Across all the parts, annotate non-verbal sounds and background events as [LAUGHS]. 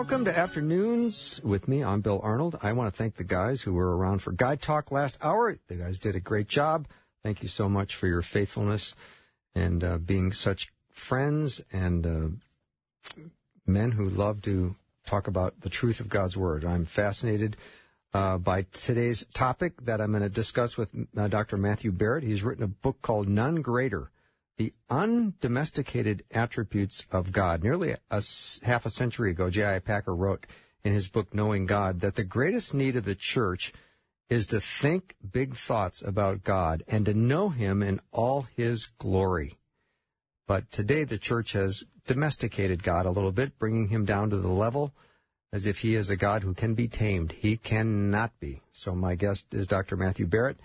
Welcome to Afternoons with me. I'm Bill Arnold. I want to thank the guys who were around for Guy Talk last hour. The guys did a great job. Thank you so much for your faithfulness and uh, being such friends and uh, men who love to talk about the truth of God's Word. I'm fascinated uh, by today's topic that I'm going to discuss with uh, Dr. Matthew Barrett. He's written a book called None Greater The Undomesticated Attributes of God. Nearly a, half a century ago, J.I. Packer wrote in his book Knowing God that the greatest need of the church is to think big thoughts about God and to know Him in all His glory. But today the church has domesticated God a little bit, bringing him down to the level as if he is a God who can be tamed. He cannot be. So my guest is Dr. Matthew Barrett,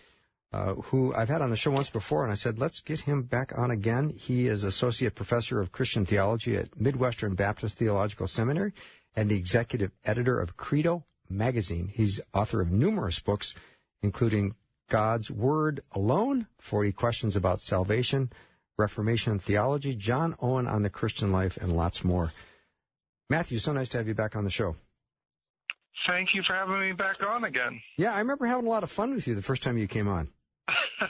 uh, who I've had on the show once before, and I said, let's get him back on again. He is Associate Professor of Christian Theology at Midwestern Baptist Theological Seminary and the Executive Editor of Credo Magazine. He's author of numerous books, including God's Word Alone, 40 Questions About Salvation, Reformation Theology, John Owen on the Christian Life, and lots more. Matthew, so nice to have you back on the show. Thank you for having me back on again. Yeah, I remember having a lot of fun with you the first time you came on. [LAUGHS]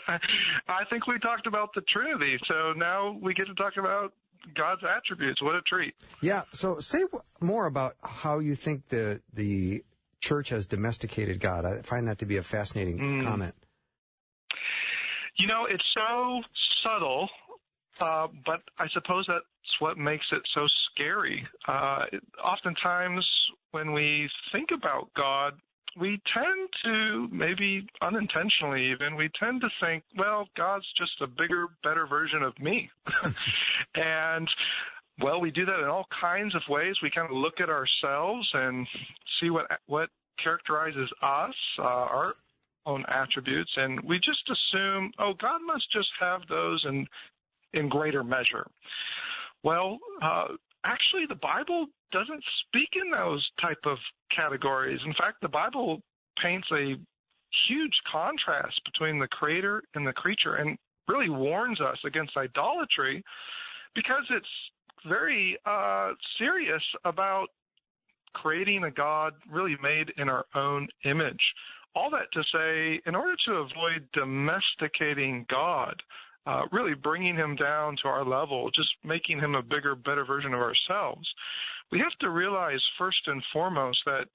I think we talked about the Trinity, so now we get to talk about God's attributes. What a treat. Yeah, so say w- more about how you think the the church has domesticated God. I find that to be a fascinating Mm. comment. You know, it's so subtle, uh, but I suppose that's what makes it so scary. Uh, it- oftentimes, when we think about God, we tend to, maybe unintentionally even, we tend to think, well, God's just a bigger, better version of me. [LAUGHS] and, well, we do that in all kinds of ways. We kind of look at ourselves and see what, what characterizes us, uh, our own attributes, and we just assume, oh, God must just have those in in greater measure. Well, uh, actually, the Bible doesn't speak in those type of categories. In fact, the Bible paints a huge contrast between the Creator and the creature, and really warns us against idolatry because it's very uh, serious about creating a God really made in our own image. All that to say, in order to avoid domesticating God, uh, really bringing him down to our level, just making him a bigger, better version of ourselves, we have to realize first and foremost that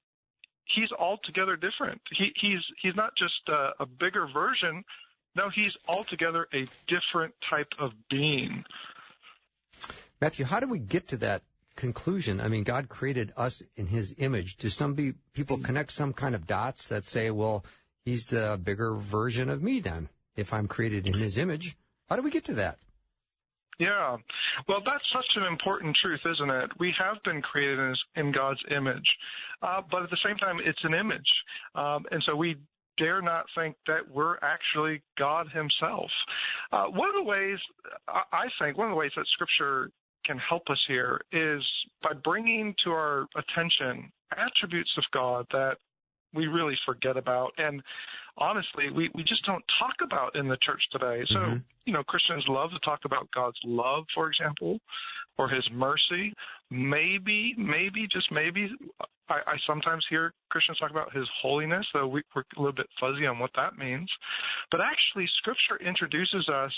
he's altogether different. He, he's he's not just a, a bigger version. No, he's altogether a different type of being. Matthew, how do we get to that conclusion? I mean, God created us in His image. Do some be, people connect some kind of dots that say, well, He's the bigger version of me then, if I'm created in His image? How do we get to that? Yeah. Well, that's such an important truth, isn't it? We have been created in, in God's image, uh, but at the same time, it's an image. Um, and so we dare not think that we're actually God Himself. Uh, one of the ways, I think, one of the ways that Scripture can help us here is by bringing to our attention attributes of God that we really forget about. And honestly, we, we just don't talk about in the church today. So, Mhm. you know, Christians love to talk about God's love, for example, or his mercy. Maybe, maybe, just maybe, I, I sometimes hear Christians talk about his holiness, though we, we're a little bit fuzzy on what that means. But actually, Scripture introduces us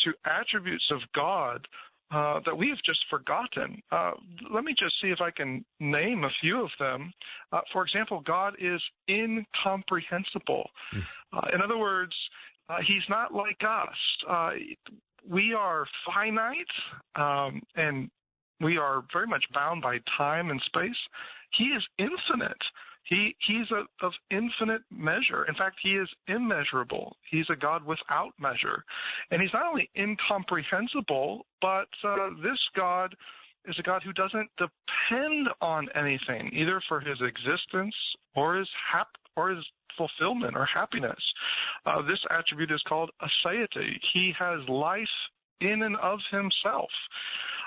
to attributes of God uh, that we have just forgotten. Uh, let me just see if I can name a few of them. Uh, for example, God is incomprehensible. Uh, in other words, uh, He's not like us. Uh, we are finite um, and we are very much bound by time and space. He is infinite. He he's a, of infinite measure. In fact, he is immeasurable. He's a God without measure, and he's not only incomprehensible, but uh, this God is a God who doesn't depend on anything, either for his existence or his hap- or his fulfillment or happiness. Uh, this attribute is called aseity. He has life in and of himself.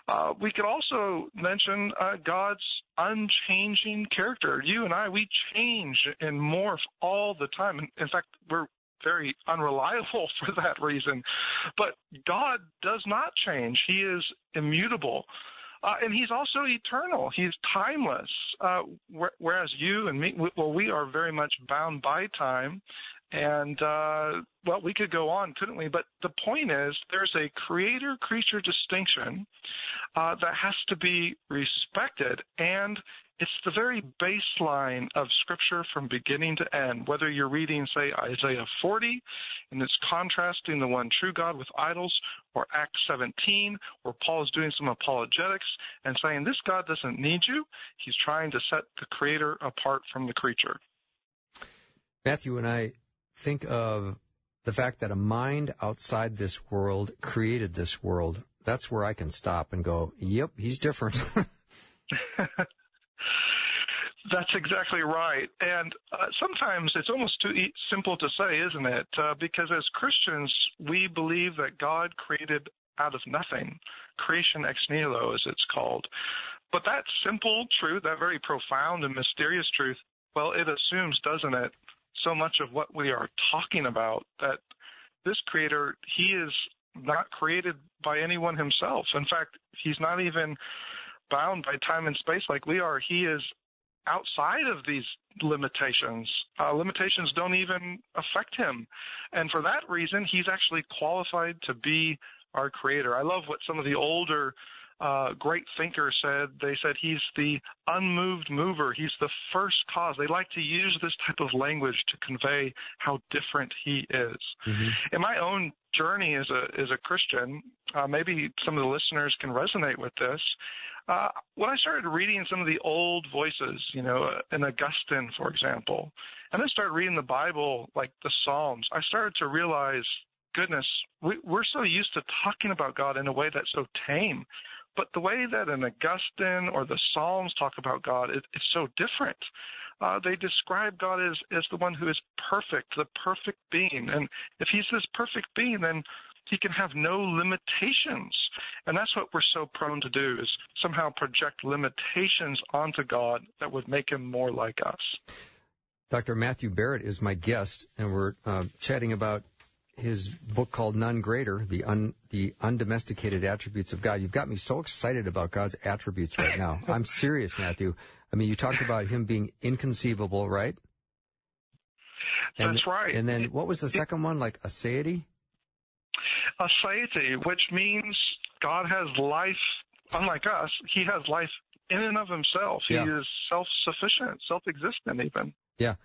Uh, we could also mention uh, God's unchanging character. You and I, we change and morph all the time. In fact, we're very unreliable [LAUGHS] for that reason. But God does not change. He is immutable. Uh, and he's also eternal. He's timeless. Uh, whereas you and me, well, we are very much bound by time. And, uh, well, we could go on, couldn't we? But the point is, there's a creator creature distinction uh, that has to be respected. And it's the very baseline of Scripture from beginning to end. Whether you're reading, say, Isaiah 40, and it's contrasting the one true God with idols, or Acts 17, where Paul is doing some apologetics and saying, This God doesn't need you. He's trying to set the Creator apart from the creature. Matthew and I think of the fact that a mind outside this world created this world. That's where I can stop and go, yep, he's different. [LAUGHS] That's exactly right. And uh, sometimes it's almost too e- simple to say, isn't it? Uh, because as Christians, we believe that God created out of nothing, creation ex nihilo, as it's called. But that simple truth, that very profound and mysterious truth, well, it assumes, doesn't it, so much of what we are talking about that this creator, he is not created by anyone himself. In fact, he's not even bound by time and space like we are. He is outside of these limitations. Uh, limitations don't even affect him. And for that reason, he's actually qualified to be our creator. I love what some of the older uh, great thinker said. They said he's the unmoved mover. He's the first cause. They like to use this type of language to convey how different he is. Mm-hmm. In my own journey as a as a Christian, uh, maybe some of the listeners can resonate with this. Uh, when I started reading some of the old voices, you know, uh, an Augustine, for example, and then started reading the Bible, like the Psalms, I started to realize, goodness, we, we're so used to talking about God in a way that's so tame. But the way that an Augustine or the Psalms talk about God is so different. Uh, they describe God as, as the one who is perfect, the perfect being. And if he's this perfect being, then he can have no limitations. And that's what we're so prone to do is somehow project limitations onto God that would make him more like us. Dr. Matthew Barrett is my guest, and we're uh, chatting about his book called None Greater, the un, the undomesticated attributes of God. You've got me so excited about God's attributes right now. [LAUGHS] I'm serious, Matthew. I mean, you talked about him being inconceivable, right? And, That's right. And then what was the second one? Like aseity? Aseity, which means God has life, unlike us, he has life in and of himself. Yeah. He is self-sufficient, self-existent even. Yeah.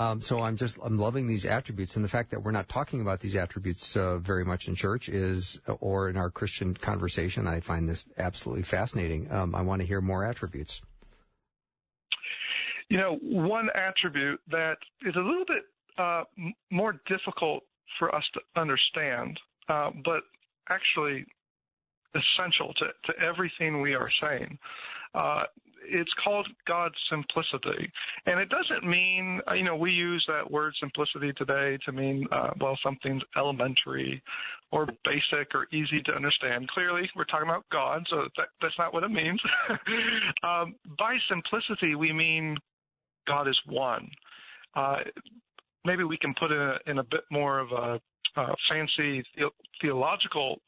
Um, so I'm just I'm loving these attributes, and the fact that we're not talking about these attributes uh, very much in church is, or in our Christian conversation, I find this absolutely fascinating. Um, I want to hear more attributes. You know, one attribute that is a little bit uh, more difficult for us to understand, uh, but actually essential to, to everything we are saying, uh, it's called God's simplicity. And it doesn't mean, uh, you know, we use that word simplicity today to mean, uh, well, something's elementary or basic or easy to understand. Clearly, we're talking about God, so that, that's not what it means. [LAUGHS] um, by simplicity, we mean God is one. Uh, maybe we can put it in a, in a bit more of a uh, fancy the- theological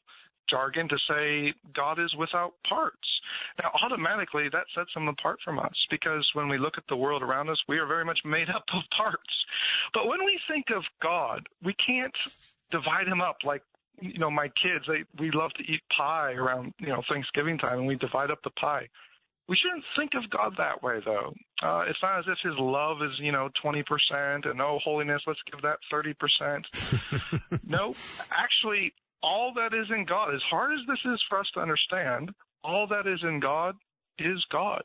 jargon to say God is without parts. Now, automatically, that sets him apart from us because when we look at the world around us, we are very much made up of [LAUGHS] parts. But when we think of God, we can't divide him up like you know my kids they we love to eat pie around you know Thanksgiving time and we divide up the pie. We shouldn't think of God that way though. Uh, it's not as if his love is you know 20% and oh holiness let's give that 30%. [LAUGHS] no, actually all that is in God, as hard as this is for us to understand, all that is in God is God.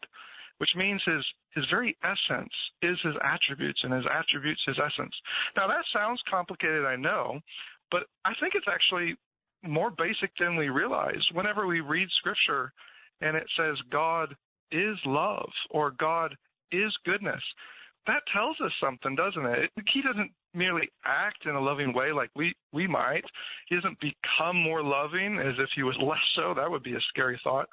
which means his his very essence is his attributes and his attributes his essence. Now that sounds complicated, I know, but I think it's actually more basic than we realize. Whenever we read scripture and it says God is love or God is goodness, that tells us something, doesn't it? He doesn't merely act in a loving way like we, we might. He doesn't become more loving as if he was less so. That would be a scary thought.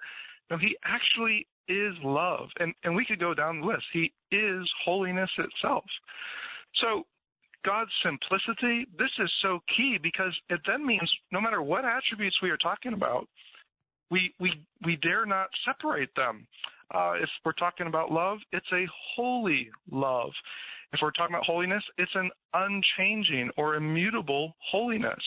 No, he actually is love. And, and we could go down the list. He is holiness itself. So God's simplicity, this is so key because it then means no matter what attributes we are talking about, we, we, we dare not separate them. Uh, if we're talking about love, it's a holy love. If we're talking about holiness, it's an unchanging or immutable holiness.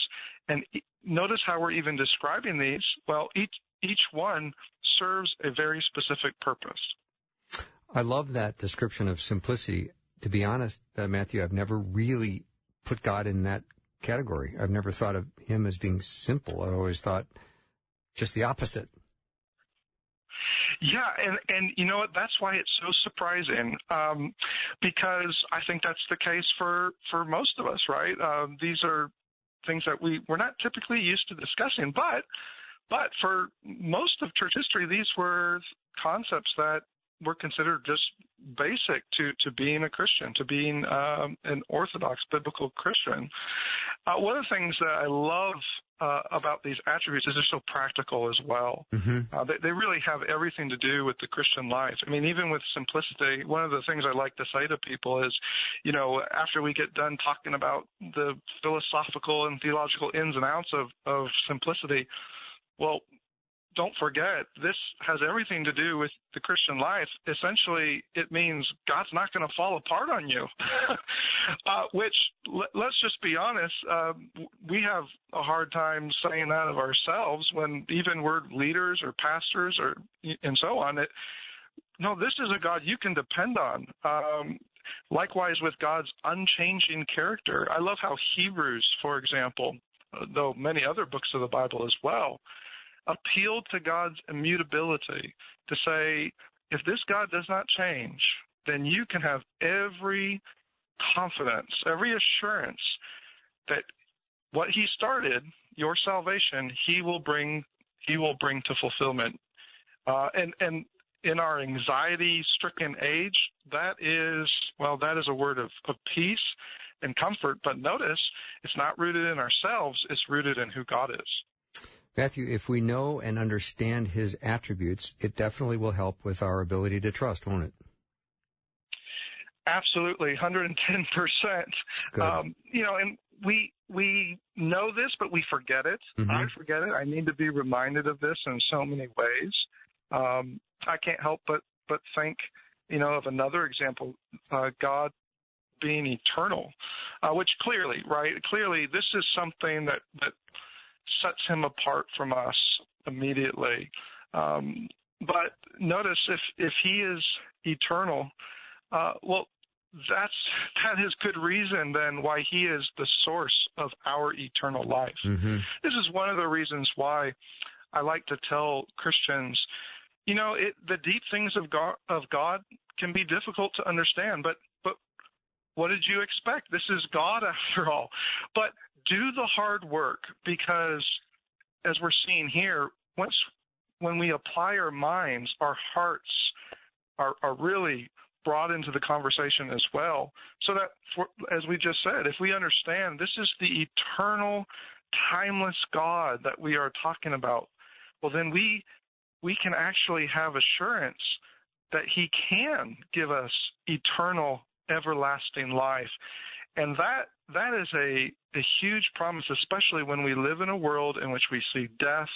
And notice how we're even describing these. Well, each, each one serves a very specific purpose. I love that description of simplicity. To be honest, uh, Matthew, I've never really put God in that category. I've never thought of him as being simple. I always thought just the opposite. Yeah, and and you know what? That's why it's so surprising, um, because I think that's the case for for most of us, right? Um, these are things that we we're not typically used to discussing, but but for most of church history, these were concepts that were considered just basic to, to being a Christian, to being um, an Orthodox biblical Christian. Uh, one of the things that I love uh, about these attributes is they're so practical as well. Mm-hmm. Uh, they, they really have everything to do with the Christian life. I mean, even with simplicity, one of the things I like to say to people is, you know, after we get done talking about the philosophical and theological ins and outs of, of simplicity, well, don't forget, this has everything to do with the Christian life. Essentially, it means God's not going to fall apart on you. [LAUGHS] uh, which, let's just be honest, uh, we have a hard time saying that of ourselves when even we're leaders or pastors or and so on. It, no, this is a God you can depend on. Um, likewise, with God's unchanging character, I love how Hebrews, for example, though many other books of the Bible as well appeal to God's immutability to say, if this God does not change, then you can have every confidence, every assurance that what he started, your salvation, he will bring he will bring to fulfillment. Uh, and and in our anxiety stricken age, that is well, that is a word of, of peace and comfort. But notice it's not rooted in ourselves, it's rooted in who God is. Matthew, if we know and understand his attributes, it definitely will help with our ability to trust, won't it? Absolutely, 110%. Um, you know, and we we know this, but we forget it. Mm-hmm. I forget it. I need to be reminded of this in so many ways. Um, I can't help but but think, you know, of another example. Uh, God being eternal, uh, which clearly, right? Clearly, this is something that that sets him apart from us immediately. Um, but notice if if he is eternal, uh, well, that's [LAUGHS] that is good reason then why he is the source of our eternal life. Mm-hmm. This is one of the reasons why I like to tell Christians, you know, it, the deep things of God of God can be difficult to understand, but but what did you expect? This is God [LAUGHS] after all. But do the hard work because as we're seeing here, once when we apply our minds, our hearts are, are really brought into the conversation as well. So that, for, as we just said, if we understand this is the eternal, timeless God that we are talking about, well, then we we can actually have assurance that He can give us eternal, everlasting life, and that that is a, a huge promise, especially when we live in a world in which we see death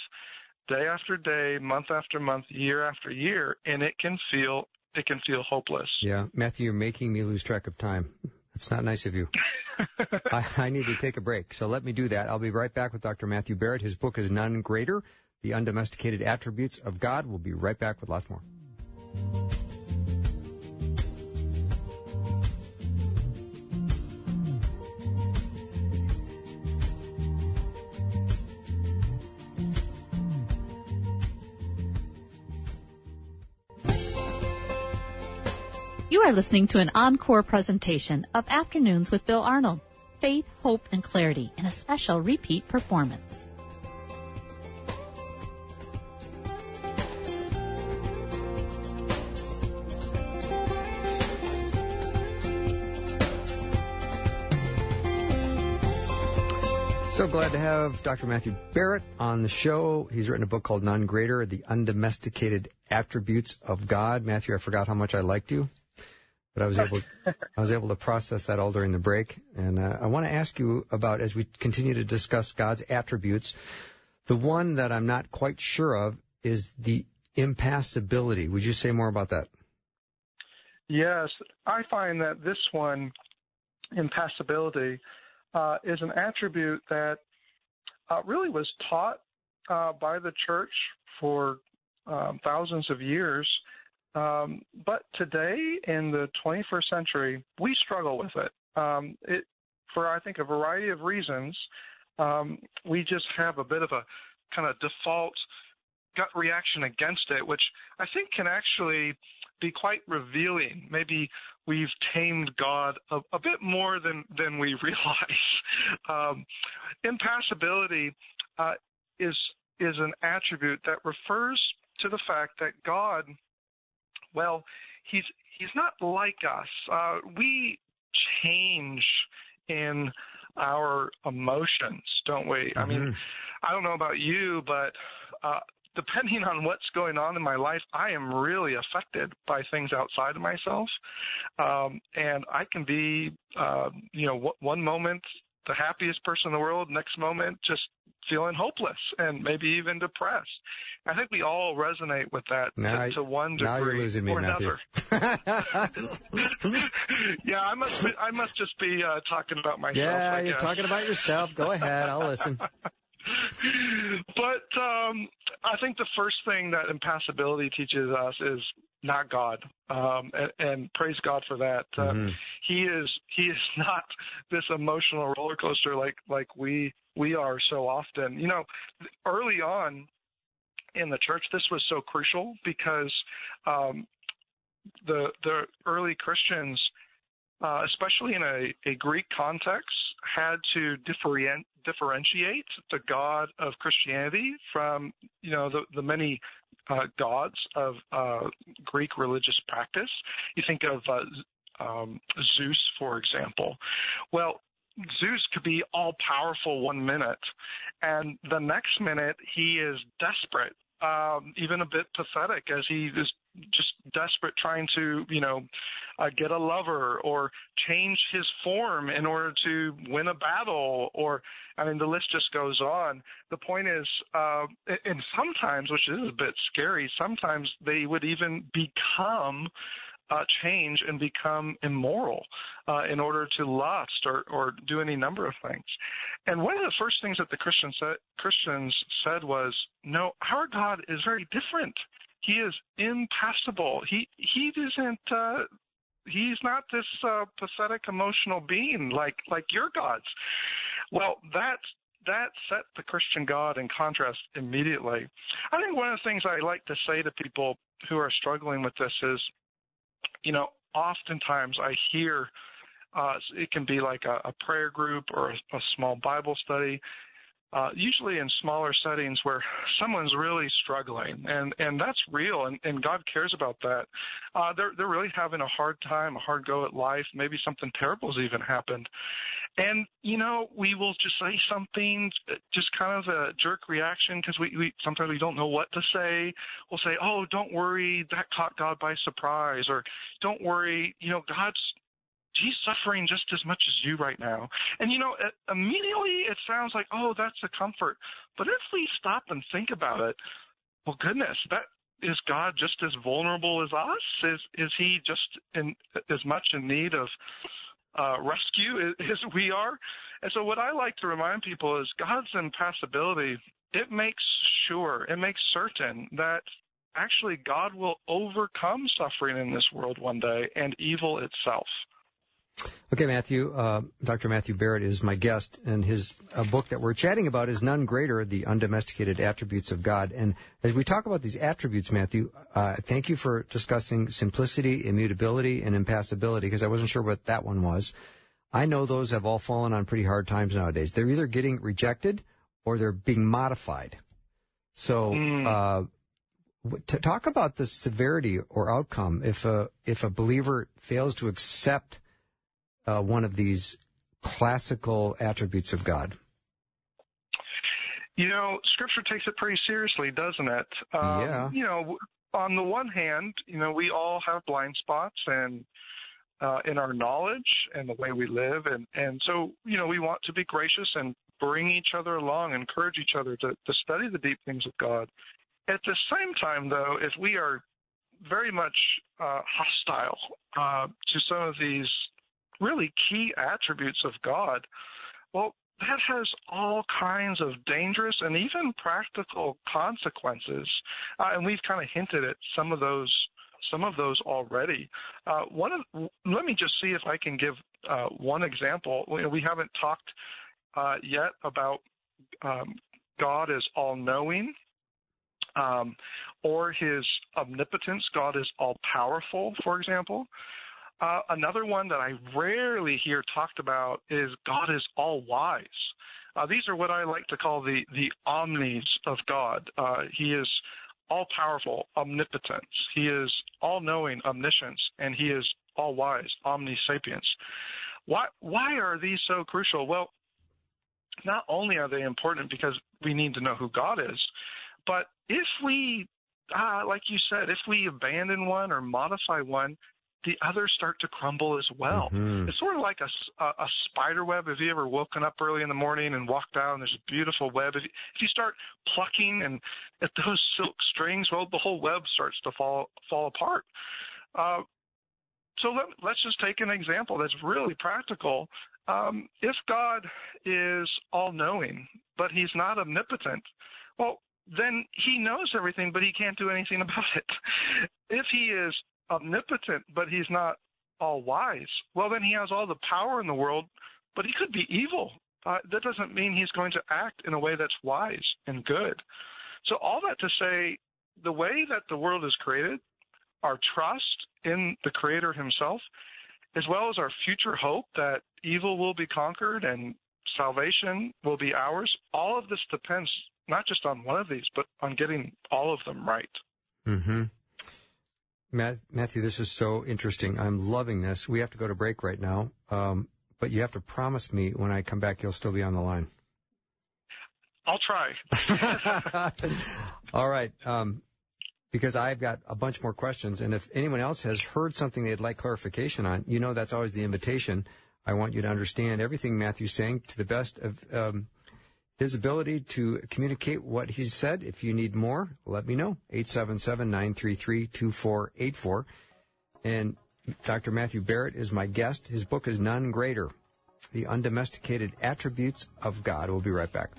day after day, month after month, year after year, and it can feel it can feel hopeless. Yeah, Matthew, you're making me lose track of time. That's not nice of you. [LAUGHS] I, I, need to take a break, so let me do that. I'll be right back with Dr. Matthew Barrett. His book is None Greater: The Undomesticated Attributes of God. We'll be right back with lots more. Listening to an encore presentation of Afternoons with Bill Arnold. Faith, hope, and clarity in a special repeat performance. So glad to have Dr. Matthew Barrett on the show. He's written a book called None Greater, The Undomesticated Attributes of God. Matthew, I forgot how much I liked you, but I was able, [LAUGHS] I was able to process that all during the break. And uh, I want to ask you about, as we continue to discuss God's attributes, the one that I'm not quite sure of is the impassibility. Would you say more about that? Yes, I find that this one, impassibility, uh, is an attribute that uh, really was taught uh, by the church for um, thousands of years. Um, but today, in the 21st century, we struggle with it. Um, it for I think a variety of reasons. Um, we just have a bit of a kind of default gut reaction against it, which I think can actually be quite revealing. Maybe we've tamed God a, a bit more than than we [LAUGHS] realize. Um, impassibility uh, is is an attribute that refers to the fact that God, well, he's he's not like us. Uh, we change in our emotions, don't we? Mm-hmm. I mean, mm-hmm. I don't know about you, but uh, depending on what's going on in my life, I am really affected by things outside of myself. Um, and I can be, uh, you know, w- one moment the happiest person in the world, next moment just feeling hopeless and maybe even depressed. I think we all resonate with that now to, to one degree now you're losing me, or another. [LAUGHS] yeah, I must. Be, I must just be uh, talking about myself. Yeah, you're talking about yourself. Go ahead. I'll listen. [LAUGHS] [LAUGHS] but um, I think the first thing that impassibility teaches us is not God, um, and, and, praise God for that. Uh, mm-hmm. He is he is [LAUGHS] not this emotional roller coaster like like we we are so often. You know, early on in the church, this was so crucial because um, the the early Christians, uh, especially in a, a Greek context, had to different, differentiate the God of Christianity from, you know, the, the many uh, gods of uh, Greek religious practice. You think of uh, um, Zeus, for example. Well, Zeus could be all powerful one minute, and the next minute he is desperate um, even a bit pathetic as he is just desperate trying to, you know, uh, get a lover or change his form in order to win a battle or, I mean, the list just goes on. The point is, uh, and sometimes, which is a bit scary, sometimes they would even become uh, change and become immoral uh, in order to lust or, or do any number of things. And one of the first things that the Christians said, Christians said was, no, our God is very different. He is impassible. He he isn't. Uh, he's not this uh, pathetic emotional being like like your gods. Well, that that set the Christian God in contrast immediately. I think one of the things I like to say to people who are struggling with this is, you know, oftentimes I hear uh, it can be like a, a prayer group or a, a small Bible study, uh, usually in smaller settings where someone's really struggling, and and that's real, and, and God cares about that. Uh, they're they're really having a hard time, a hard go at life. Maybe something terrible's even happened, and you know we will just say something, just kind of a jerk reaction because we, we sometimes we don't know what to say. We'll say, "Oh, don't worry, that caught God by surprise," or "Don't worry, you know God's he's suffering just as much as you right now. And you know, immediately it sounds like, oh, that's a comfort. But if we stop and think about it, well, goodness, that is God just as vulnerable as us? Is is he just in as much in need of uh, rescue [LAUGHS] as we are? And so, what I like to remind people is God's impassibility. It makes sure, it makes certain that actually God will overcome suffering in this world one day and evil itself. Okay, Matthew. Uh, Dr. Matthew Barrett is my guest, and his uh, book that we're chatting about is None Greater: The Undomesticated Attributes of God. And as we talk about these attributes, Matthew, uh, thank you for discussing simplicity, immutability, and impassibility, because I wasn't sure what that one was. I know those have all fallen on pretty hard times nowadays. They're either getting rejected or they're being modified. So, mm. to talk about the severity or outcome if a if a believer fails to accept uh, one of these classical attributes of God? You know, Scripture takes it pretty seriously, doesn't it? Um, yeah. You know, on the one hand, you know, we all have blind spots and uh, in our knowledge and the way we live, and and so you know, we want to be gracious and bring each other along, encourage each other to to study the deep things of God. At the same time, though, if we are very much uh, hostile uh, to some of these really key attributes of God, well, that has all kinds of dangerous and even practical consequences. Uh, and we've kind of hinted at some of those some of those already. Uh, one of, let me just see if I can give uh, one example. We, haven't talked uh, yet about um, God as all knowing. Um, or his omnipotence, God is all powerful, for example. Uh, another one that I rarely hear talked about is God is all wise. Uh, these are what I like to call the the omnis of God. Uh, he is all powerful, omnipotence. He is all knowing, omniscience, and he is all wise, omnisapience. Why why are these so crucial? Well, not only are they important because we need to know who God is, but if we, uh, like you said, if we abandon one or modify one, the others start to crumble as well. Mm-hmm. It's sort of like a, a, a spider web. Have you ever woken up early in the morning and walked and there's a beautiful web? If you, if you start plucking and at those silk strings, well, the whole web starts to fall fall apart. Uh, so let, let's just take an example that's really practical. Um, if God is all knowing, but he's not omnipotent, well, then he knows everything, but he can't do anything [LAUGHS] about it. If he is omnipotent, but he's not all wise. Well, then he has all the power in the world, but he could be evil. Uh, that doesn't mean he's going to act in a way that's wise and good. So, all that to say, the way that the world is created, our trust in the Creator Himself, as well as our future hope that evil will be conquered and salvation will be ours, all of this depends not just on one of these, but on getting all of them right. Mm-hmm. Matthew, this is so interesting. I'm loving this. We have to go to break right now, um, but you have to promise me when I come back you'll still be on the line. I'll try. [LAUGHS] All right. Um, because I've got a bunch more questions, and if anyone else has heard something they'd like clarification on, you know that's always the invitation. I want you to understand everything Matthew's saying to the best of um, his ability to communicate what he said. If you need more, let me know. 877-933-2484. And Dr. Matthew Barrett is my guest. His book is None Greater, The Undomesticated Attributes of God. We'll be right back.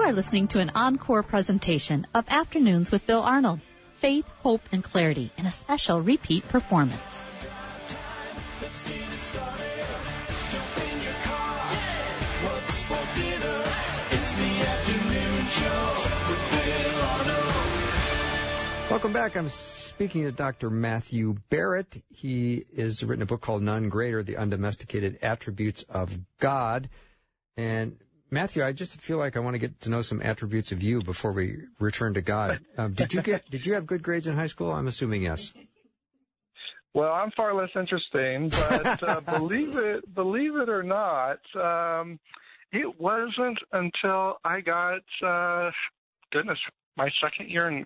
Are listening to an encore presentation of Afternoons with Bill Arnold. Faith, hope, and clarity in a special repeat performance. Welcome back. I'm speaking to Dr. Matthew Barrett. He has written a book called None Greater, The Undomesticated Attributes of God. And Matthew, I just feel like I want to get to know some attributes of you before we return to God. Um, did you get? Did you have good grades in high school? I'm assuming yes. Well, I'm far less interesting, but uh, [LAUGHS] believe it, believe it or not, um, it wasn't until I got, uh, goodness, my second year in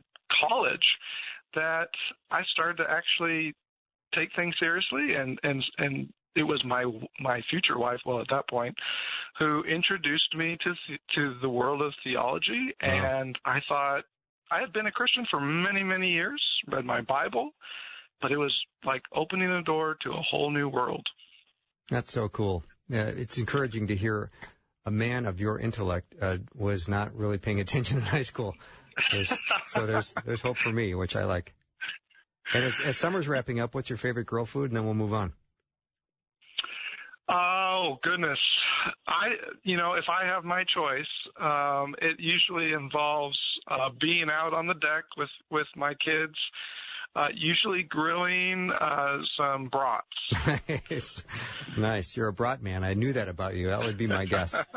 college that I started to actually take things seriously and and and it was my my future wife well at that point who introduced me to to the world of theology and I thought I had been a Christian for many many years read my bible but it was like opening the door to a whole new world. That's so cool. Yeah, it's encouraging to hear a man of your intellect uh, was not really paying attention [LAUGHS] in high school. There's, so there's there's hope for me which I like. And as, as summer's wrapping up what's your favorite girl food? And then we'll move on Oh goodness, I you know if I have my choice, um, it usually involves uh, being out on the deck with with my kids, uh, usually grilling uh, some brats. [LAUGHS] nice, nice. You're a brat man. I knew that about you. That would be my guess. [LAUGHS]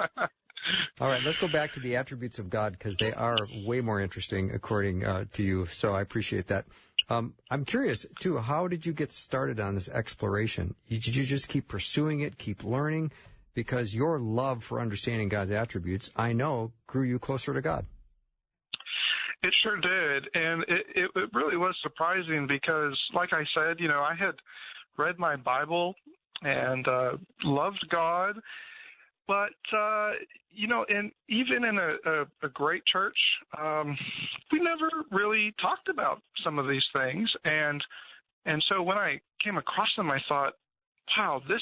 All right, let's go back to the attributes of God because they are way more interesting according uh, to you. So I appreciate that. Um, I'm curious too. How did you get started on this exploration? Did you just keep pursuing it, keep learning? Because your love for understanding God's attributes, I know, grew you closer to God. It sure did, and it, it, it really was surprising because, like I said, you know, I had read my Bible and uh, loved God, but uh, you know, and even in a, a, a great church, um, we never really talked about some of these things, and and so when I came across them, I thought, wow, this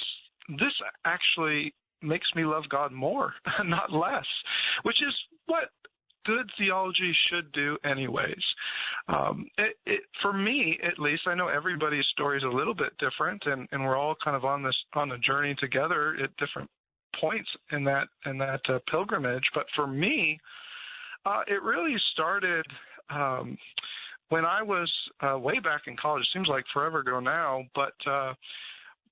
this actually makes me love God more, [LAUGHS] not less, which is what good theology should do anyways. Um, it, it, for me, at least, I know everybody's story is a little bit different, and, and we're all kind of on this on a journey together at different points in that in that uh, pilgrimage. But for me, uh, it really started um, when I was uh, way back in college. It seems like forever ago now, but uh,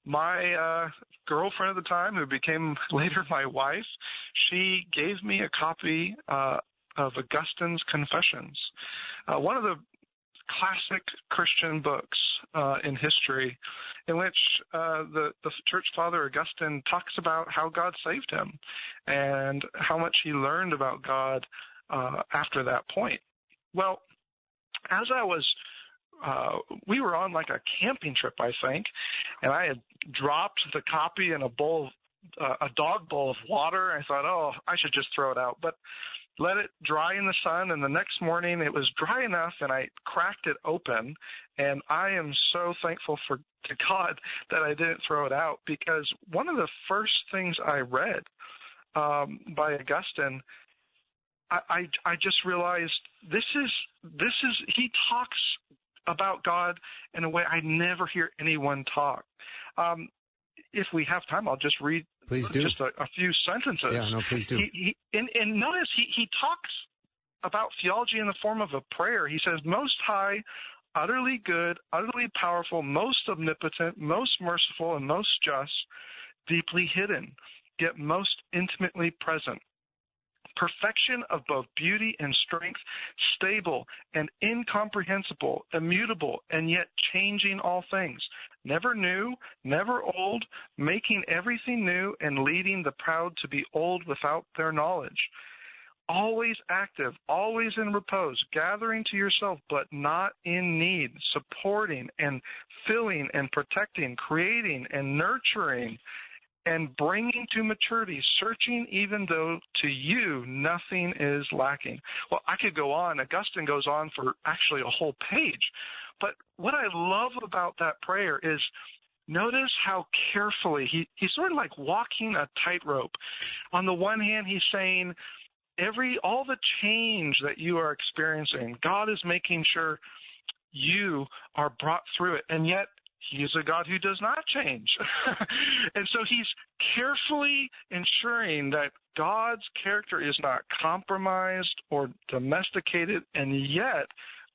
my uh, girlfriend at the time, who became [LAUGHS] later my wife, she gave me a copy uh, of Augustine's Confessions. Uh, one of the classic Christian books uh, in history, in which uh, the the church father Augustine talks about how God saved him and how much he learned about God uh, after that point. Well, as I was uh, we were on like a camping trip, I think, and I had dropped the copy in a bowl, uh, a dog bowl of water. I thought, oh, I should just throw it out. But let it dry in the sun and the next morning it was dry enough and I cracked it open and I am so thankful for to God [LAUGHS] that I didn't throw it out because one of the first things I read um, by Augustine I, I I just realized this is this is he talks about God in a way I never hear anyone talk. Um, if we have time, I'll just read please do. just a, a few sentences. Yeah, no, please do. He, he, and, and notice he, he talks about theology in the form of a prayer. He says, Most High, utterly good, utterly powerful, most omnipotent, most merciful, and most just, deeply hidden, yet most intimately present perfection of both beauty and strength, stable and incomprehensible, immutable and yet changing all things, never new, never old, making everything new and leading the proud to be old without their knowledge. Always active, always in repose, gathering to yourself, but not in need, supporting and filling and protecting, creating and nurturing, and bringing to maturity, searching even though to you nothing is lacking. Well, I could go on. Augustine goes on for actually a whole page. But what I love about that prayer is notice how carefully he, he's sort of like walking a tightrope. On the one hand, he's saying, every, all the change that you are experiencing, God is making sure you are brought through it. And yet he is a God who does not change. [LAUGHS] and so he's carefully ensuring that God's character is not compromised or domesticated, and yet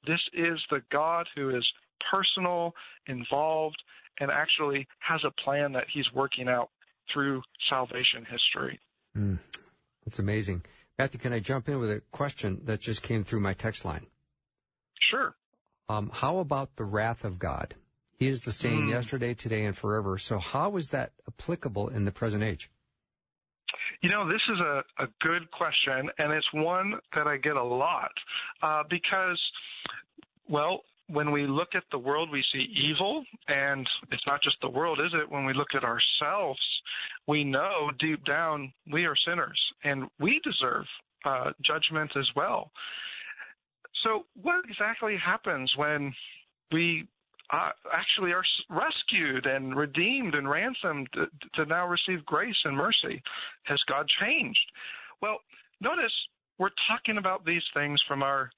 this is the God who is personal, involved, and actually has a plan that he's working out through salvation history. Mm, that's amazing. Matthew, can I jump in with a question that just came through my text line? Sure. Um, how about the wrath of God? He is the same mm. yesterday, today, and forever. So how is that applicable in the present age? You know, this is a, a good question, and it's one that I get a lot uh, because, well, when we look at the world, we see evil, and it's not just the world, is it? When we look at ourselves, we know deep down we are sinners, and we deserve uh, judgment as well. So, what exactly happens when we uh, actually are rescued and redeemed and ransomed to, to now receive grace and mercy? Has God changed? Well, notice we're talking about these things from our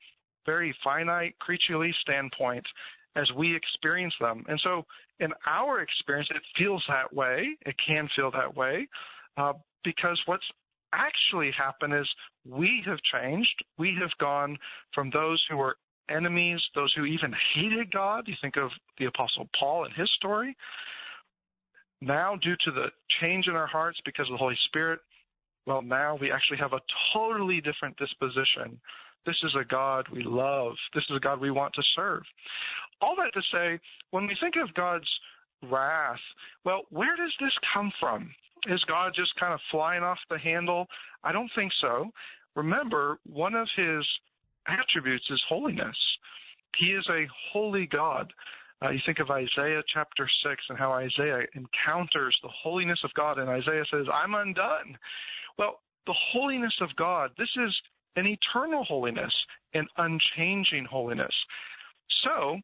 very finite, creaturely standpoint as we experience them. And so, in our experience, it feels that way. It can feel that way uh, because what's actually happened is we have changed. We have gone from those who were enemies, those who even hated God. You think of the Apostle Paul and his story. Now, due to the change in our hearts because of the Holy Spirit, well, now we actually have a totally different disposition. This is a God we love. This is a God we want to serve. All that to say, when we think of God's wrath, well, where does this come from? Is God just kind of flying off the handle? I don't think so. Remember, one of his attributes is holiness. He is a holy God. Uh, you think of Isaiah chapter 6 and how Isaiah encounters the holiness of God, and Isaiah says, I'm undone. Well, the holiness of God, this is an eternal holiness, an unchanging holiness. So,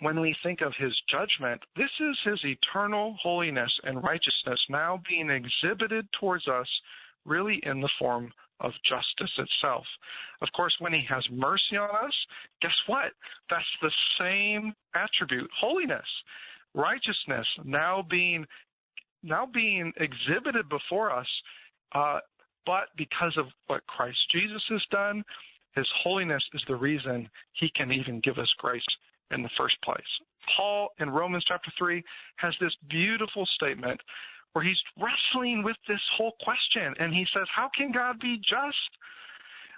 when we think of his judgment, this is his eternal holiness and righteousness now being exhibited towards us really in the form of justice itself. Of course, when he has mercy on us, guess what? That's the same attribute, holiness, righteousness, now being now being exhibited before us. Uh, but because of what Christ Jesus has done, his holiness is the reason he can even give us grace in the first place. Paul in Romans chapter 3 has this beautiful statement where he's wrestling with this whole question and he says, How can God be just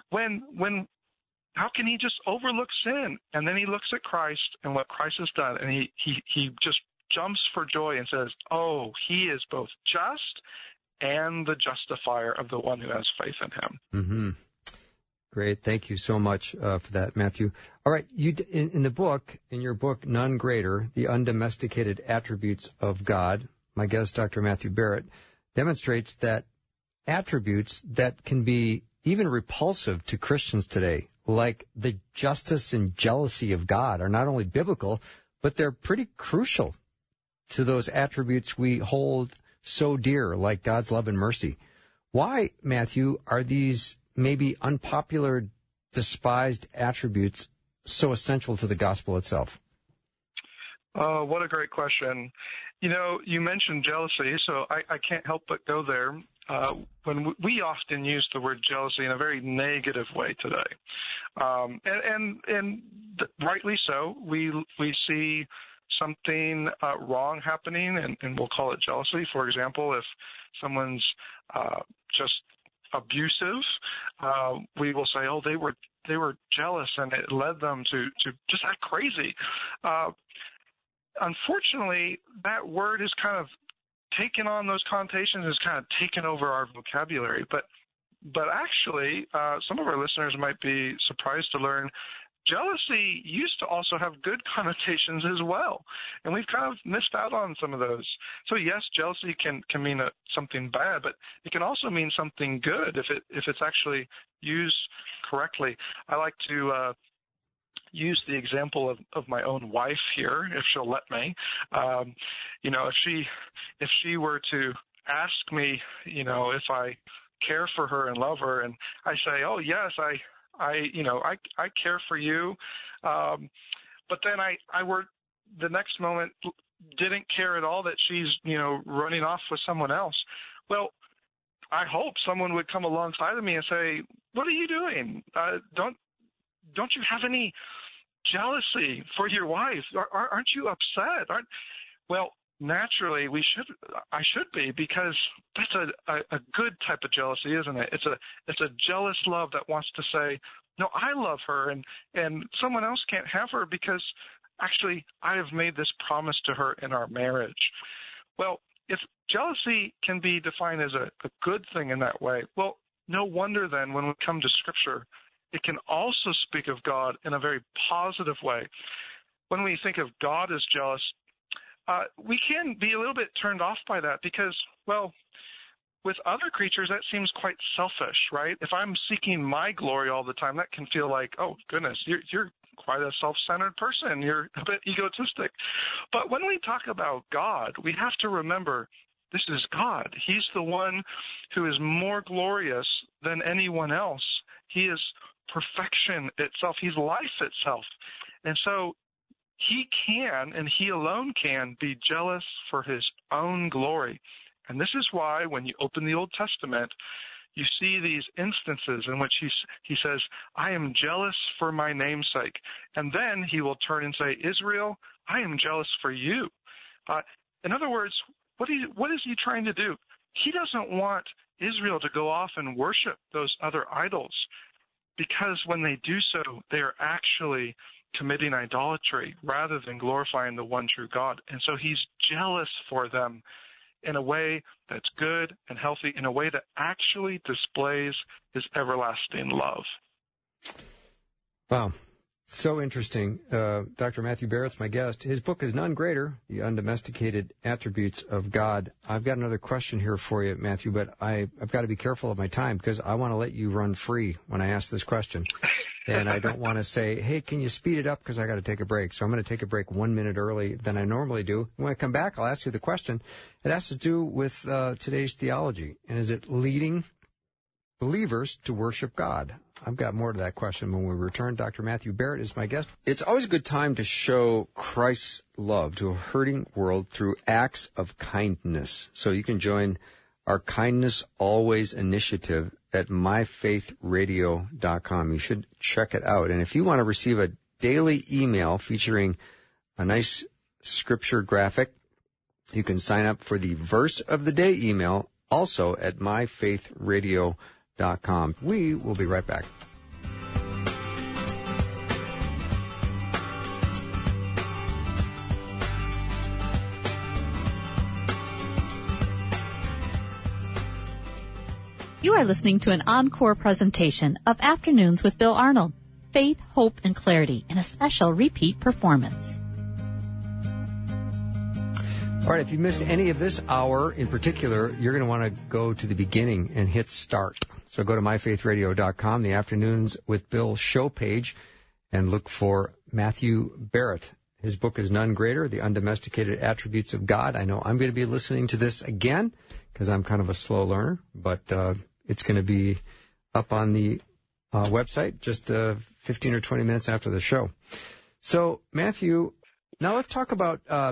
when when how can he just overlook sin? And then he looks at Christ and what Christ has done and he he, he just jumps for joy and says, Oh, he is both just and the justifier of the one who has faith in him. Mm-hmm. Great, thank you so much uh, for that, Matthew. All right, you in, in, the book, in your book, None Greater: The Undomesticated Attributes of God. My guest, Dr. Matthew Barrett, demonstrates that attributes that can be even repulsive to Christians today, like the justice and jealousy of God, are not only biblical, but they're pretty crucial to those attributes we hold so dear, like God's love and mercy. Why, Matthew, are these maybe unpopular, despised attributes so essential to the gospel itself? Uh, what a great question. You know, you mentioned jealousy, so I, I can't help but go there. Uh, when we often use the word jealousy in a very negative way today, um, and and, and rightly so, we we see something uh, wrong happening, and, and, we'll call it jealousy. For example, if someone's uh, just abusive, uh, we will say, "Oh, they were they were jealous, and it led them to to just act crazy." Uh, unfortunately, that word is kind of taken on those connotations, has kind of taken over our vocabulary, but. But actually, uh, some of our listeners might be surprised to learn jealousy used to also have good [LAUGHS] connotations as well, and we've kind of missed out on some of those. So yes, jealousy can can mean a, something bad, but it can also mean something good if it if it's actually used correctly. I like to. Uh, use the example of, of my own wife here, if she'll let me. Um, you know, if she if she were to ask me, you know, if I care for her and love her, and I say, oh yes, I I, you know, I, I care for you. Um, but then I, I were the next moment didn't care at all that she's, you know, running off with someone else. Well, I hope someone would come alongside of me and say, "What are you doing? Uh, don't don't you have any jealousy for your wife? Aren't you upset? Aren't well? naturally we should I should be because that's a, a, a good type of jealousy, isn't it? It's a it's a jealous love that wants to say, No, I love her and and someone else can't have her because actually I have made this promise to her in our marriage. Well, if jealousy can be defined as a, a good thing in that way, well, no wonder then when we come to scripture, it can also speak of God in a very positive way. when we think of God as jealous, uh, we can be a little bit turned off by that because, well, with other creatures, that seems quite selfish, right? If I'm seeking my glory all the time, that can feel like, oh goodness, you're, you're quite a self-centered person. You're a bit egotistic. But when we talk about God, we have to remember this is God. He's the one who is more glorious than anyone else. He is perfection itself. He's life itself. And so he can, and he alone can, be jealous for his own glory. And this is why when you open the Old Testament, you see these instances in which he, he says, I am jealous for my namesake. And then he will turn and say, Israel, I am jealous for you. Uh, in other words, what, he, what is he trying to do? He doesn't want Israel to go off and worship those other idols because when they do so, they are actually committing idolatry rather than glorifying the one true God. And so he's jealous for them in a way that's good and healthy, in a way that actually displays his everlasting love. Wow. So interesting. Uh, Dr. Matthew Barrett's my guest. His book is None Greater, The Undomesticated Attributes of God. I've got another question here for you, Matthew, but I, I've got to be careful of my time because I want to let you run free when I ask this question. and I don't want to say, hey, can you speed it up because I got to take a break. So I'm going to take a break one minute early than I normally do. When I come back, I'll ask you the question. It has to do with uh, today's theology. And is it leading believers to worship God? I've got more to that question when we return. Dr. Matthew Barrett is my guest. It's always a good time to show Christ's love to a hurting world through acts of kindness. So you can join our Kindness Always initiative at myfaithradio.com. You should check it out. And if you want to receive a daily email featuring a nice scripture graphic, you can sign up for the verse of the day email also at myfaithradio.com we will be right back. You are listening to an encore presentation of Afternoons with Bill Arnold. Faith, hope, and clarity in a special repeat performance. All right, if you missed any of this hour in particular, you're going to want to go to the beginning and hit start. So go to myfaithradio.com, the afternoons with Bill show page, and look for Matthew Barrett. His book is None Greater, The Undomesticated Attributes of God. I know I'm going to be listening to this again because I'm kind of a slow learner, but uh, it's going to be up on the uh, website just uh, 15 or 20 minutes after the show. So, Matthew, now let's talk about uh,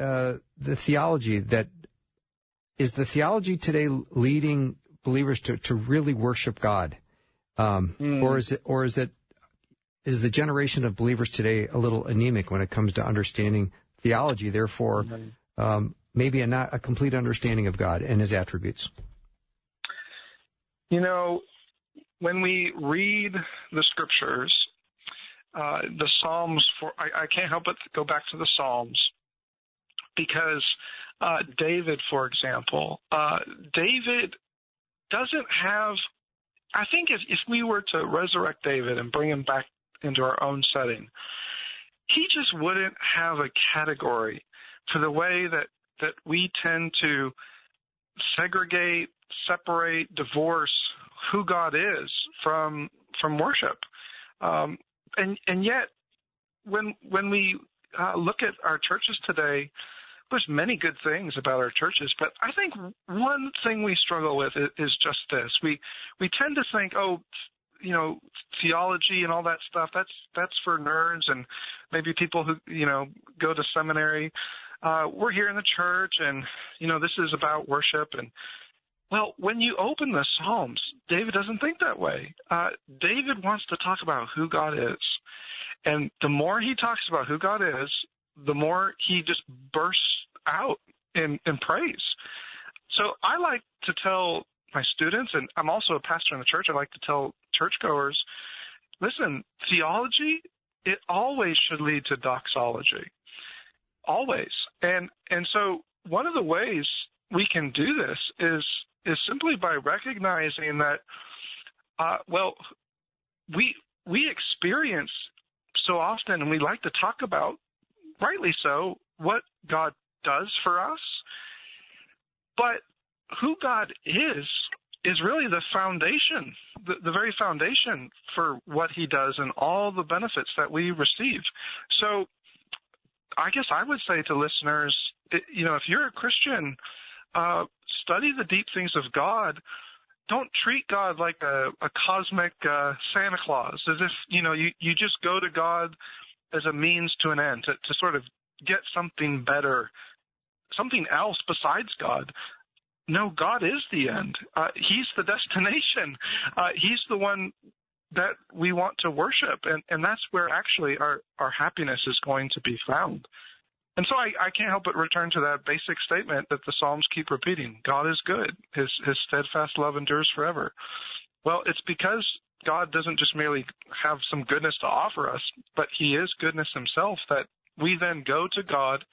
uh, the theology that is the theology today leading believers to, to really worship God? Um, mm. Or is it, or is it, is the generation of believers today a little anemic when it comes to understanding theology, therefore, mm-hmm. um, maybe a not a complete understanding of God and his attributes? You know, when we read the scriptures, uh, the Psalms, for I, I, can't help but go back to the Psalms because uh, David, for example, uh, David doesn't have. I think if, if we were to resurrect David and bring him back into our own setting, he just wouldn't have a category for the way that, that we tend to segregate, separate, divorce who God is from from worship. Um, and and yet, when when we uh, look at our churches today, there's many good things about our churches, but I think one thing we struggle with is just this: we we tend to think, oh, you know, theology and all that stuff that's that's for nerds and maybe people who you know go to seminary. Uh, we're here in the church, and you know, this is about worship and. Well, when you open the Psalms, David doesn't think that way. Uh, David wants to talk about who God is. And the more he talks about who God is, the more he just bursts out in, in praise. So I like to tell my students, and I'm also a pastor in the church, I like to tell churchgoers, listen, theology, it always should lead to doxology. Always. And and so one of the ways we can do this is is simply by recognizing that uh, well we we experience so often, and we like to talk about, rightly so, what God does for us. But who God is is really the foundation, the, the, very foundation for what he does and all the benefits that we receive. So I guess I would say to listeners, you know, if you're a Christian, uh, study the deep things of God. Don't treat God like a, a cosmic uh, Santa Claus, as if you know you, you just go to God as a means to an end to, to sort of get something better, something else besides God. No, God is the end. Uh, he's the [LAUGHS] destination. Uh, he's the one that we want to worship, and, and that's where actually our, our happiness is going to be found. And so I, I can't help but return to that basic statement that the Psalms keep repeating God is good, His, His steadfast love endures forever. Well, it's because God doesn't just merely have some goodness to offer us, but He is goodness Himself that we then go to God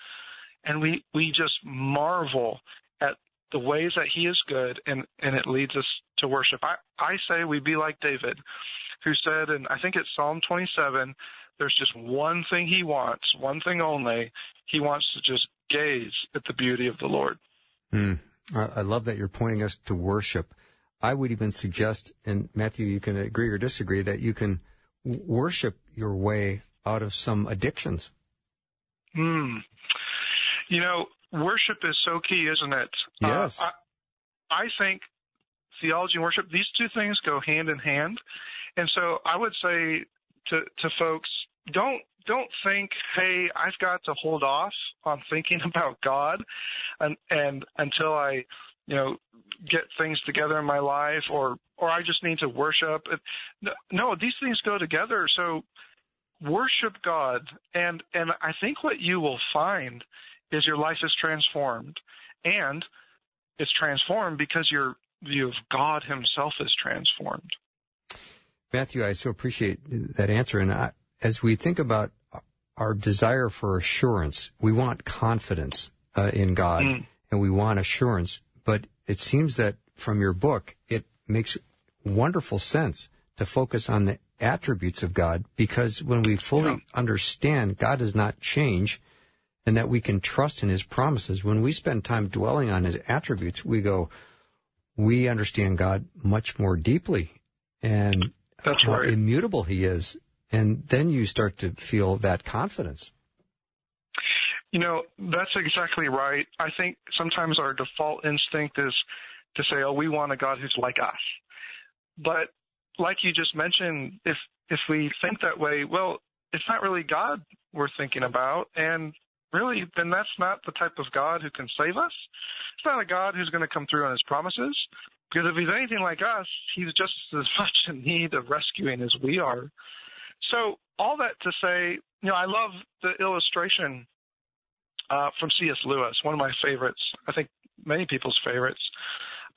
and we, we just marvel at the ways that He is good and, and it leads us to worship. I, I say we be like David who said, and I think it's Psalm 27, there's just one thing he wants, one thing only. He wants to just gaze at the beauty of the Lord. Mm. I love that you're pointing us to worship. I would even suggest, and Matthew, you can agree or disagree, that you can worship your way out of some addictions. Hmm. You know, worship is so key, isn't it? Uh, yes. Uh, I, I think theology and worship, these two things go hand in hand. And so I would say to, to folks, don't don't think, hey, I've got to hold off on thinking [LAUGHS] about God and and until I, you know, get things together in my life or or I just need to worship. No, these things go together. So worship God and and I think what you will find is your life is transformed and it's transformed because your view of God himself is transformed. Matthew, I so appreciate that answer. And I, as we think about our desire for assurance, we want confidence uh, in God mm. and we want assurance. But it seems that from your book, it makes wonderful sense to focus on the attributes of God because when we fully yeah. understand God does not change and that we can trust in his promises, when we spend time dwelling on his attributes, we go, we understand God much more deeply. And that's how right. immutable he is. And then you start to feel that confidence. You know, that's exactly right. I think sometimes our default instinct is to say, oh, we want a God who's like us. But like you just mentioned, if if we think that way, well, it's not really God we're thinking about, and really, then that's not the type of God who can save us. It's not a God who's going to come through on His promises. Because if he's anything like us, he's just as [LAUGHS] much in need of rescuing as we are. So all that to say, you know, I love the illustration uh, from C.S. Lewis, one of my favorites. I think many people's favorites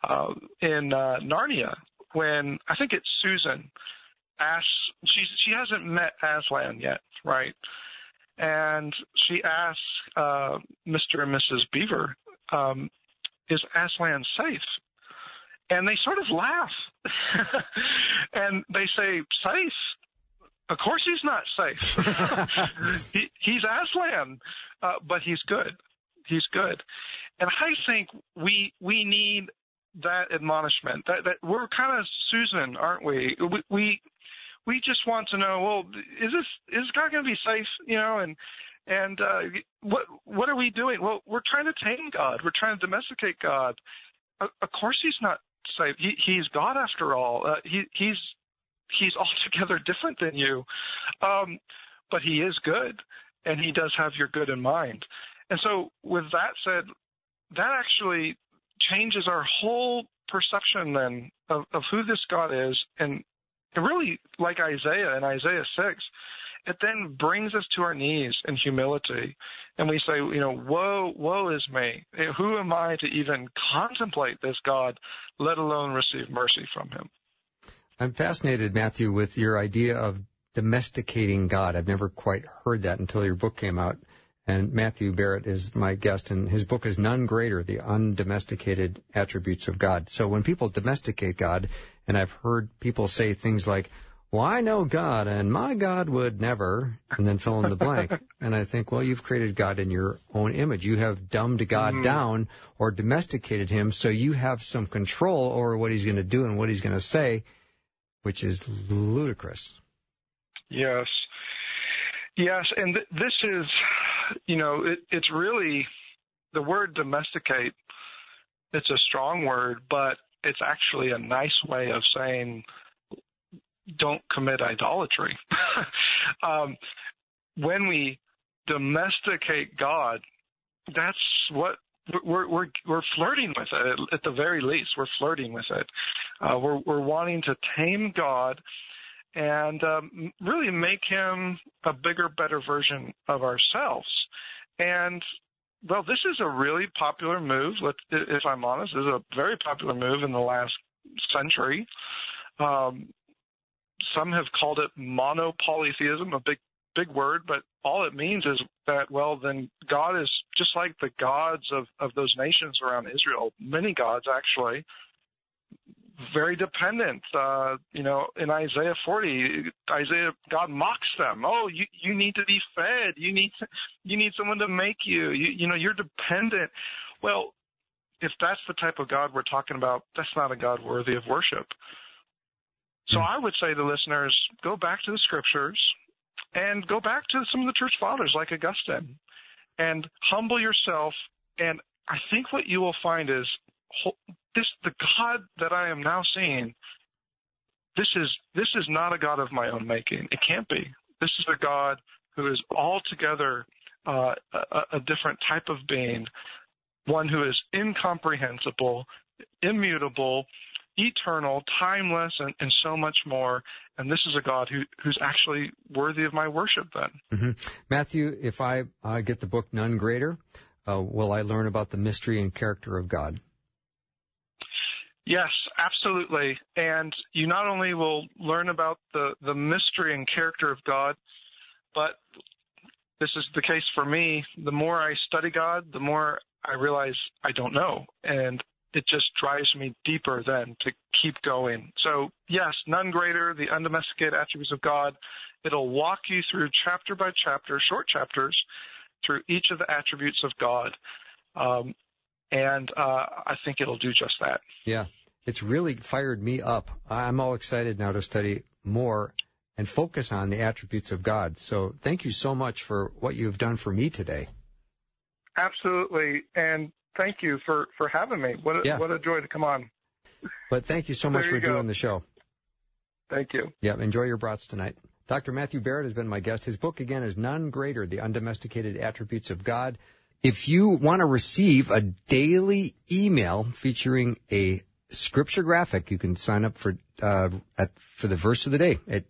uh, in uh, Narnia, when I think it's Susan asks, she she hasn't met Aslan yet, right? And she asks uh, Mr. and Mrs. Beaver, um, "Is Aslan safe?" and they sort of laugh [LAUGHS] and they say safe of course he's not safe [LAUGHS] he, he's aslan uh, but he's good he's good and i think we we need that admonishment that that we're kind of susan aren't we we we, we just want to know well is this is god going to be safe you know and and uh, what what are we doing? Well, we're trying to tame God. We're trying to domesticate God. Of course, He's not safe. he, he's God after all. Uh, he, he's he's altogether different than you, um, but he is good, and he does have your good in mind. And so, with that said, that actually changes our whole perception then of, of who this God is, and really, like Isaiah in Isaiah six, it then brings us to our knees in humility. And we say, you know, woe, woe is me. Who am I to even contemplate this God, let alone receive mercy from him? I'm fascinated, Matthew, with your idea of domesticating God. I've never quite heard that until your book came out. And Matthew Barrett is my guest, and his book is None Greater, The Undomesticated Attributes of God. So when people domesticate God, and I've heard people say things like, well, I know God, and my God would never, and then fill in the blank. [LAUGHS] and I think, well, you've created God in your own image. You have dumbed God mm. down or domesticated him, so you have some control over what he's going to do and what he's going to say, which is ludicrous. Yes. Yes, and th- this is, you know, it, it's really the word domesticate. It's a strong word, but it's actually a nice way of saying don't commit idolatry. [LAUGHS] um, when we domesticate God, that's what we're we're we're flirting with it. At the very least, we're flirting with it. Uh, we're we're wanting to tame God and um, really make him a bigger, better version of ourselves. And well, this is a really popular move. If I'm honest, this is a very popular move in the last century. Um, some have called it monopolytheism, a big big word, but all it means is that well, then God is just like the gods of of those nations around Israel. Many gods actually very dependent. Uh, you know, in Isaiah 40, Isaiah, God mocks them. Oh, you, you need to be fed. You need, to, you need someone to make you. You, you know, you're dependent. Well, if that's the type of God we're talking about, that's not a God worthy of worship. So hmm. I would say to listeners, go back to the scriptures and go back to some of the church fathers like Augustine and humble yourself. And I think what you will find is this the God that I am now seeing. This is this is not a God of my own making. It can't be. This is a God who is altogether uh, a, a different type of being, one who is incomprehensible, immutable, eternal, timeless, and, and, so much more. And this is a God who, who's actually worthy of my worship then. Mm-hmm. Matthew, if I uh, get the book None Greater, uh, will I learn about the mystery and character of God? Yes, absolutely. And you not only will learn about the, the mystery and character of God, but this is the case for me. The more I study God, the more I realize I don't know. And it just drives me deeper then to keep going. So, yes, none greater, the undomesticated attributes of God. It'll walk you through chapter by chapter, short chapters, through each of the attributes of God. Um, and uh, I think it'll do just that. Yeah, it's really fired me up. I'm all excited now to study more and focus on the attributes of God. So thank you so much for what you've done for me today. Absolutely, and thank you for for having me. What a, yeah. what a joy to come on. But thank you so much for doing the show. Thank you. Yeah, enjoy your brats tonight. Dr. Matthew Barrett has been my guest. His book again is None Greater: The Undomesticated Attributes of God. If you want to receive a daily email featuring a scripture graphic, you can sign up for uh, at, for the verse of the day at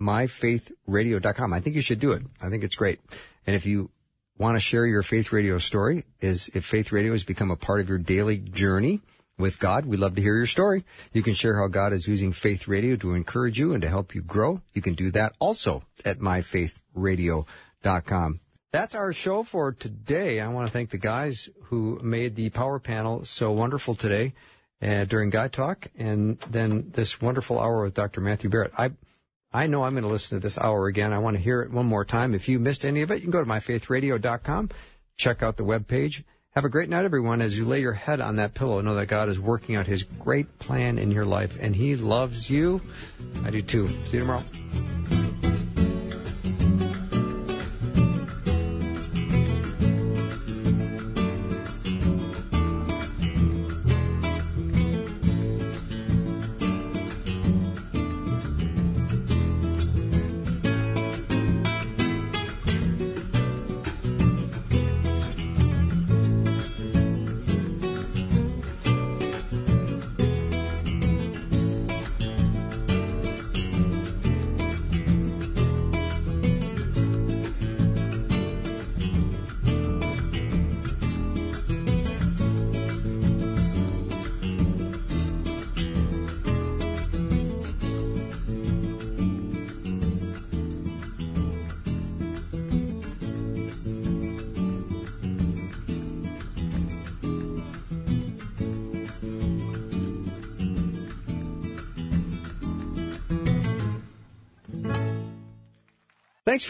myfaithradio.com. I think you should do it. I think it's great. And if you want to share your Faith Radio story, is if Faith Radio has become a part of your daily journey with God, we'd love to hear your story. You can share how God is using Faith Radio to encourage you and to help you grow. You can do that also at myfaithradio.com. That's our show for today. I want to thank the guys who made the power panel so wonderful today uh, during Guy Talk, and then this wonderful hour with Dr. Matthew Barrett. I I know I'm going to listen to this hour again. I want to hear it one more time. If you missed any of it, you can go to myfaithradio.com, check out the web page. Have a great night, everyone. As you lay your head on that pillow, know that God is working out His great plan in your life, and He loves you. I do too. See you tomorrow.